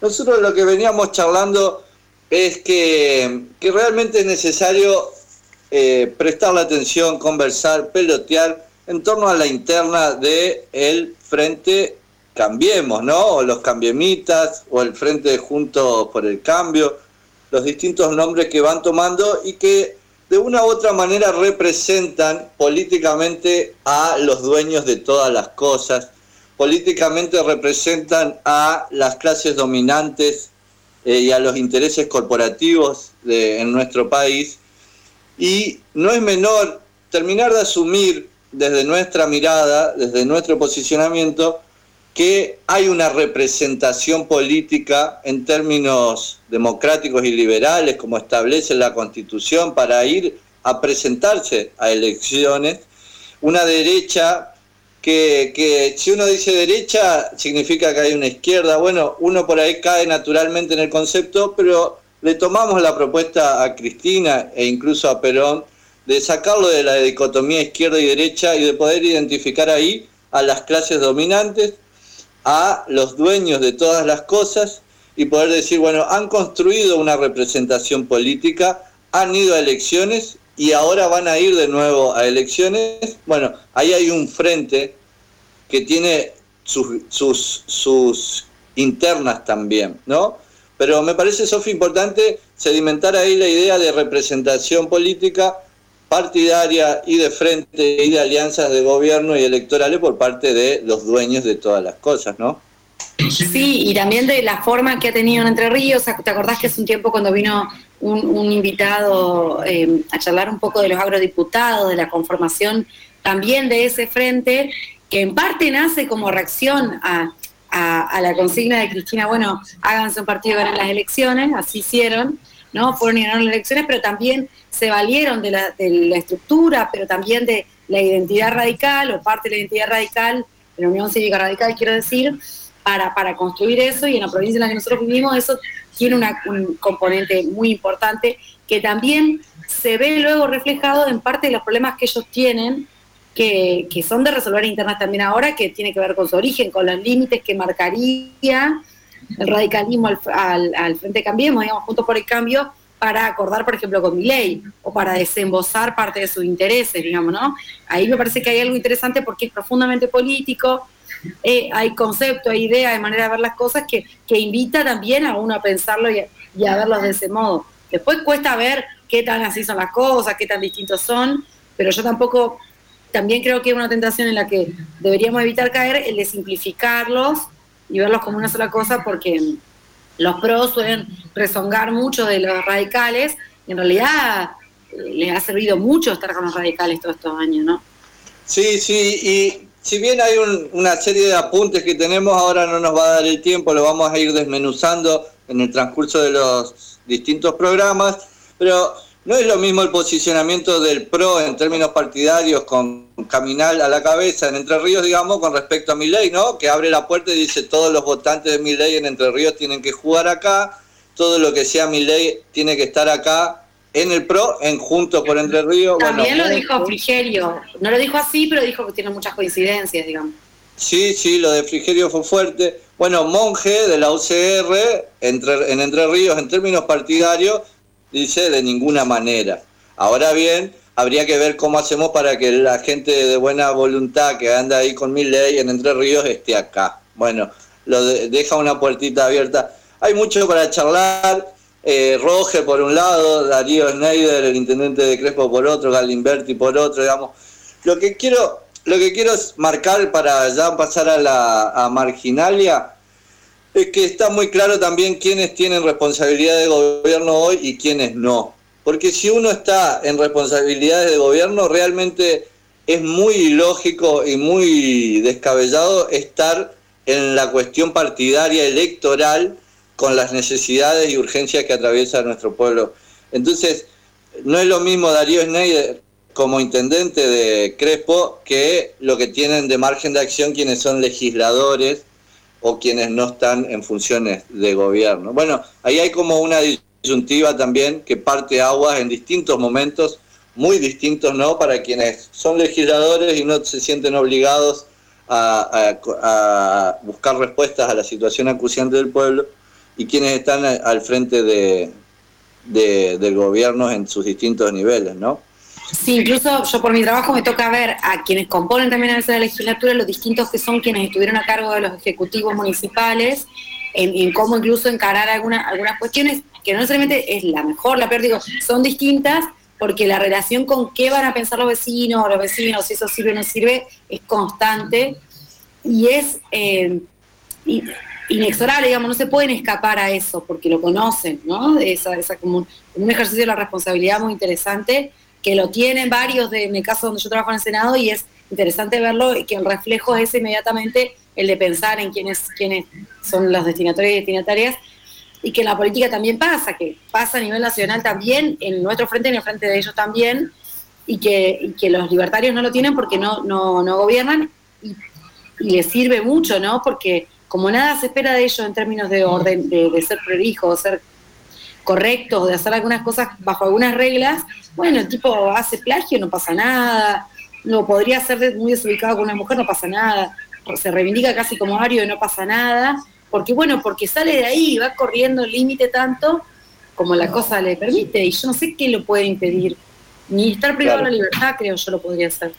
nosotros lo que veníamos charlando es que, realmente es necesario eh, prestar la atención, conversar, pelotear en torno a la interna del el Frente Cambiemos, ¿no? O los cambiemitas, o el Frente Juntos por el Cambio, los distintos nombres que van tomando y que de una u otra manera representan políticamente a los dueños de todas las cosas, políticamente representan a las clases dominantes eh, y a los intereses corporativos de, en nuestro país. Y no es menor terminar de asumir desde nuestra mirada, desde nuestro posicionamiento, que hay una representación política en términos democráticos y liberales, como establece la Constitución, para ir a presentarse a elecciones, una derecha que, si uno dice derecha significa que hay una izquierda, bueno, uno por ahí cae naturalmente en el concepto, pero le tomamos la propuesta a Cristina e incluso a Perón de sacarlo de la dicotomía izquierda y derecha y de poder identificar ahí a las clases dominantes, a los dueños de todas las cosas y poder decir, bueno, han construido una representación política, han ido a elecciones y ahora van a ir de nuevo a elecciones. Bueno, ahí hay un frente que tiene sus, sus, internas también, ¿no? Pero me parece, Sofía, importante sedimentar ahí la idea de representación política partidaria y de frente y de alianzas de gobierno y electorales por parte de los dueños de todas las cosas, ¿no? Sí, y también de la forma que ha tenido en Entre Ríos. ¿Te acordás que hace un tiempo cuando vino un, invitado eh, a charlar un poco de los agrodiputados, de la conformación también de ese frente, que en parte nace como reacción a, la consigna de Cristina, bueno, háganse un partido, en las elecciones, así hicieron, ¿no? Fueron y ganaron las elecciones, pero también se valieron de la, de la estructura, pero también de la identidad radical o parte de la identidad radical, de la Unión Cívica Radical, quiero decir, para, construir eso y en la provincia en la que nosotros vivimos eso tiene un componente muy importante que también se ve luego reflejado en parte de los problemas que ellos tienen, que, que son de resolver internas también ahora, que tiene que ver con su origen, con los límites que marcaría el radicalismo al, al, al Frente Cambiemos, digamos, juntos por el cambio, para acordar, por ejemplo, con mi ley o para desembosar parte de sus intereses, digamos, ¿no? Ahí me parece que hay algo interesante porque es profundamente político, eh, hay conceptos, hay ideas, hay manera de ver las cosas que, que invita también a uno a pensarlo y a, verlos de ese modo. Después cuesta ver qué tan así son las cosas, qué tan distintos son, pero yo tampoco, también creo que es una tentación en la que deberíamos evitar caer el de simplificarlos y verlos como una sola cosa porque los pros suelen rezongar mucho de los radicales, y en realidad eh, les ha servido mucho estar con los radicales todos estos años, ¿no? Sí, sí, y si bien hay una serie de apuntes que tenemos, ahora no nos va a dar el tiempo, lo vamos a ir desmenuzando en el transcurso de los distintos programas, pero no es lo mismo el posicionamiento del PRO en términos partidarios con Caminal a la cabeza en Entre Ríos, digamos, con respecto a mi ley, ¿no? Que abre la puerta y dice todos los votantes de mi ley en Entre Ríos tienen que jugar acá, todo lo que sea mi ley tiene que estar acá en el PRO, en Juntos por Entre Ríos. También lo dijo Frigerio, no lo dijo así, pero dijo que tiene muchas coincidencias, digamos. Sí, sí, lo de Frigerio fue fuerte. Bueno, Monje de la UCR entre, en Entre Ríos, en términos partidarios, dice de ninguna manera. Ahora bien, habría que ver cómo hacemos para que la gente de buena voluntad que anda ahí con mi ley en Entre Ríos esté acá. Bueno, lo deja una puertita abierta. Hay mucho para charlar. Eh, Roge por un lado, Darío Schneider, el intendente de Crespo por otro, Galimberti por otro, digamos. Lo que quiero, lo que quiero es marcar para ya pasar a la marginalia es que está muy claro también quiénes tienen responsabilidad de gobierno hoy y quiénes no. Porque si uno está en responsabilidades de gobierno, realmente es muy ilógico y muy descabellado estar en la cuestión partidaria electoral con las necesidades y urgencias que atraviesa nuestro pueblo. Entonces, no es lo mismo Darío Schneider como intendente de Crespo que lo que tienen de margen de acción quienes son legisladores o quienes no están en funciones de gobierno. Bueno, ahí hay como una disyuntiva también que parte aguas en distintos momentos, muy distintos, ¿no? Para quienes son legisladores y no se sienten obligados a, buscar respuestas a la situación acuciante del pueblo, y quienes están al frente de, del gobierno en sus distintos niveles, ¿no? Sí, incluso yo por mi trabajo me toca ver a quienes componen también a veces la legislatura, los distintos que son quienes estuvieron a cargo de los ejecutivos municipales, en, cómo incluso encarar alguna, algunas cuestiones que no necesariamente es la mejor, la peor, digo, son distintas porque la relación con qué van a pensar los vecinos, los vecinos, si eso sirve o no sirve, es constante y es eh, inexorable, digamos, no se pueden escapar a eso porque lo conocen, ¿no? Esa, esa como, un, ejercicio de la responsabilidad muy interesante que lo tienen varios, de, en el caso donde yo trabajo en el Senado, y es interesante verlo, y que el reflejo es inmediatamente el de pensar en quiénes, quiénes son los destinatarios y destinatarias, y que la política también pasa, que pasa a nivel nacional también, en nuestro frente en el frente de ellos también, y que, que los libertarios no lo tienen porque no, no, no gobiernan, y, les sirve mucho, ¿no? Porque como nada se espera de ellos en términos de orden, de, ser prolijos, de ser correctos, de hacer algunas cosas bajo algunas reglas, bueno, el tipo hace plagio, no pasa nada, no podría ser muy desubicado con una mujer, no pasa nada, se reivindica casi como Ario y no pasa nada, porque bueno, porque sale de ahí, va corriendo el límite tanto como la cosa le permite, y yo no sé qué lo puede impedir, ni estar privado de la libertad creo yo lo podría hacer.